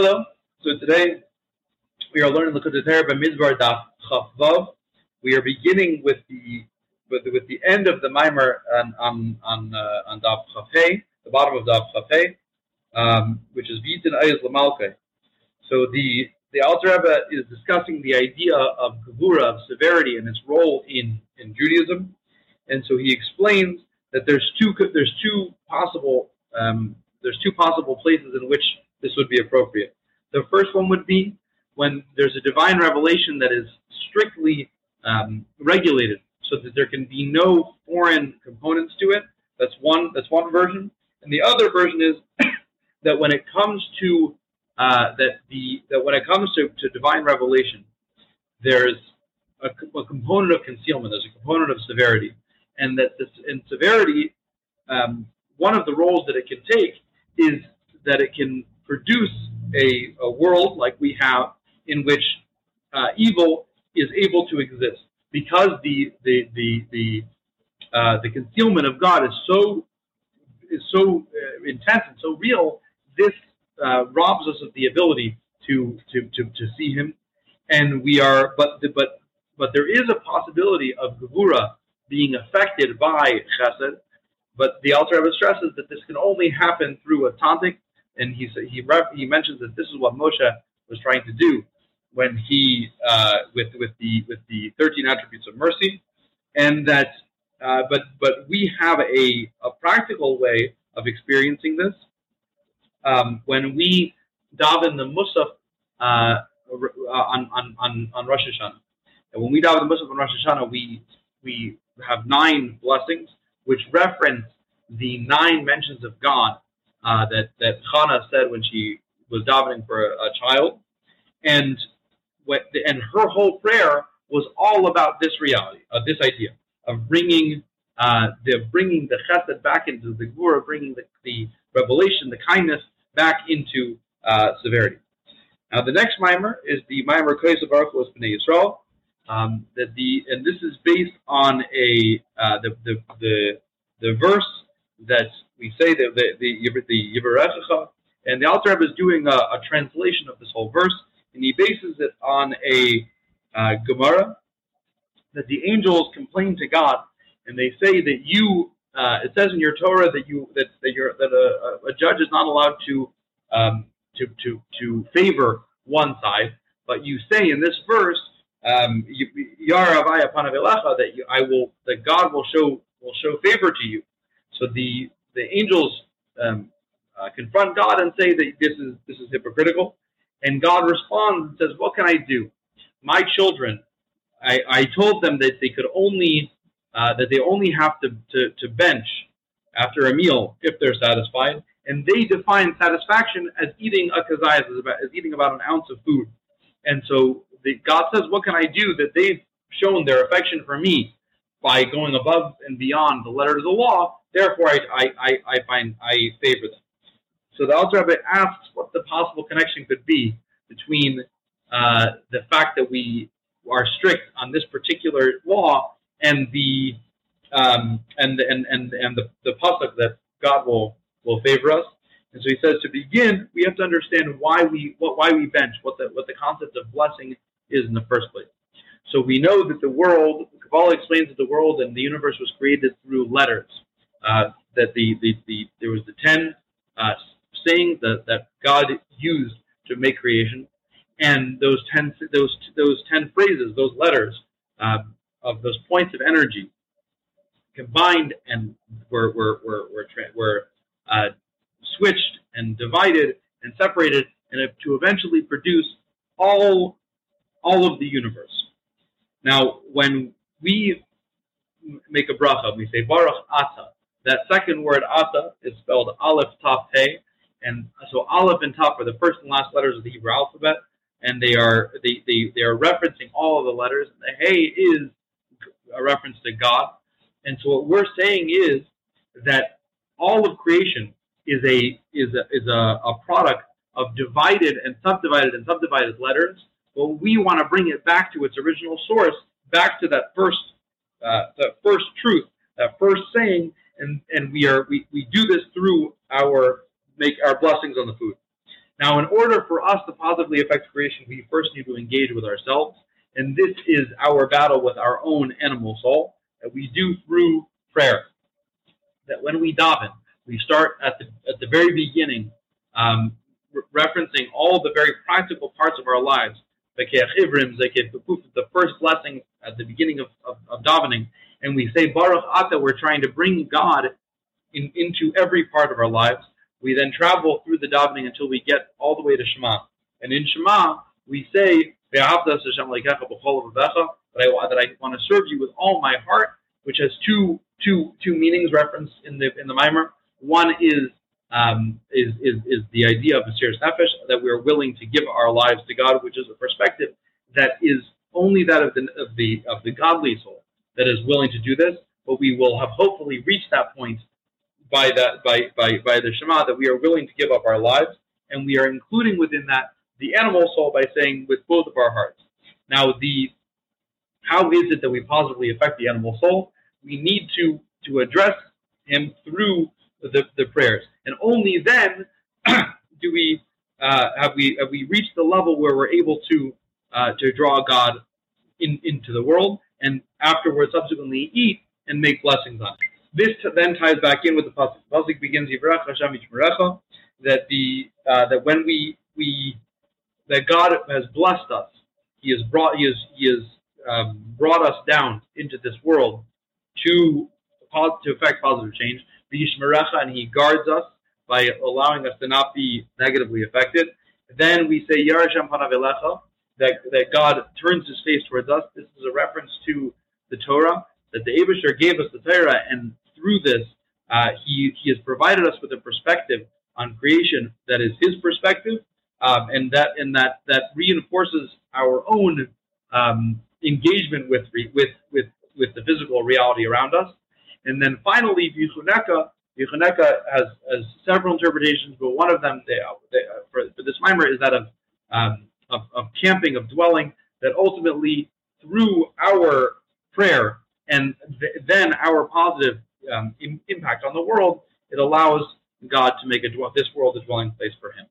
Hello. So today we are learning Likkutei Torah by Mizbar Daf Chafvav. We are beginning with the with, with the end of the mimer on on on, uh, on Daf Chafhei, the bottom of Daf Chafhei, um, which is Vitin Ayaz Lamalke. So the the Alter Rebbe is discussing the idea of gevura, of severity, and its role in in Judaism, and so he explains that there's two there's two possible um, there's two possible places in which this would be appropriate. The first one would be when there's a divine revelation that is strictly um, regulated, so that there can be no foreign components to it. That's one. That's one version. And the other version is that when it comes to uh, that the that when it comes to, to divine revelation, there's a, a, component of concealment. There's a component of severity, and that this in severity, um, one of the roles that it can take is that it can produce a, a world like we have in which uh, evil is able to exist because the the the the uh, the concealment of God is so is so uh, intense and so real. This uh, robs us of the ability to, to to to see Him, and we are. But but but there is a possibility of gevura being affected by chesed. But the Alter Rebbe stresses that this can only happen through a tantik, and he he he mentions that this is what Moshe was trying to do when he uh, with with the with the thirteen attributes of mercy, and that uh, but but we have a a practical way of experiencing this. Um, when we daven the Musaf uh, on, on on on Rosh Hashanah, and when we daven the Musaf on Rosh Hashanah, we we have nine blessings which reference the nine mentions of God uh, that that Hannah said when she was davening for a, a child, and what, and her whole prayer was all about this reality, of this idea of bringing uh, the bringing the chesed back into the gvura, bringing the, the revelation, the kindness back into uh, severity. Now the next mimer is the mimer Koyes Baruch Hu Yisrael. Um, that the and this is based on a uh, the, the the the verse that we say the the the, the and the Alter Rebbe is doing a, a, translation of this whole verse, and he bases it on a uh, Gemara that the angels complain to God, and they say that you. Uh, it says in your Torah that you that that, that a, a, judge is not allowed to um, to to to favor one side, but you say in this verse, um, that you, I will that God will show will show favor to you. So the the angels um, uh, confront God and say that this is this is hypocritical, and God responds and says, "What can I do? My children, I, I told them that they could only uh, that they only have to, to, to bench after a meal if they're satisfied, and they define satisfaction as eating a kazayas, as, as eating about an ounce of food. And so the, God says, "What can I do?" That they've shown their affection for me by going above and beyond the letter of the law, Therefore, I, I, I, find I favor them. So the Alter Rebbe asks what the possible connection could be between uh, the fact that we are strict on this particular law and the um, and and and and the, the pasuk that God will will favor us. And so he says to begin, we have to understand why we what why we bench, what the what the concept of blessing is in the first place. So we know that the world, Kabbalah explains that the world and the universe was created through letters that the, the, the there was the ten uh, sayings that, that God used to make creation, and those ten those those ten phrases, those letters um, of those points of energy combined and were were were were, were uh, switched and divided and separated, and to eventually produce all all of the universe. Now, when we make a bracha, we say Baruch Ata, that second word ata is spelled aleph taf hey, and so aleph and taf are the first and last letters of the Hebrew alphabet, and they are they, they, they are referencing all of the letters. The hey is a reference to God, and so what we're saying is that all of creation is a is a, is a, a product of divided and subdivided and subdivided letters. But we want to bring it back to its original source, back to that first uh, first truth, that first saying, and and we are we, we do this through our make our blessings on the food. Now, in order for us to positively affect creation, we first need to engage with ourselves, and this is our battle with our own animal soul that we do through prayer. That when we daven, we start at the at the very beginning, um, re- referencing all the very practical parts of our lives. The first blessing at the beginning of, of, of davening, and we say Baruch Ata, we're trying to bring God in, into every part of our lives. We then travel through the davening until we get all the way to Shema. And in Shema, we say, that I, that I want to serve you with all my heart, which has two, two, two meanings referenced in the, in the Mimer. One is, um, is, is, is the idea of Mesiras Nefesh, that we're willing to give our lives to God, which is a perspective that is only that of the, of the, of the godly soul that is willing to do this, but we will have hopefully reached that point by that by, by, by the Shema that we are willing to give up our lives, and we are including within that the animal soul by saying with both of our hearts. Now, the how is it that we positively affect the animal soul? We need to to address him through the, the prayers, and only then do we uh, have we have we reached the level where we're able to uh, to draw God in, into the world, and afterwards subsequently eat and make blessings on it. This then ties back in with the pasuk. The pasuk begins that the uh, that when we we that God has blessed us, He has brought He has He has um, brought us down into this world to to affect positive change. And He guards us by allowing us to not be negatively affected. Then we say Yarashem Panavelecha, that that God turns His face towards us. This is a reference to the Torah that the Aibershter gave us the Torah, and through this, uh, he he has provided us with a perspective on creation that is His perspective, um, and that and that that reinforces our own um, engagement with with with with the physical reality around us. And then finally, Yichuneka, Yichuneka has, has several interpretations, but one of them they, they, for, for this mimer is that of, um, of, of camping, of dwelling, that ultimately through our prayer and th- then our positive um, Im- impact on the world, it allows God to make a, this world a dwelling place for Him.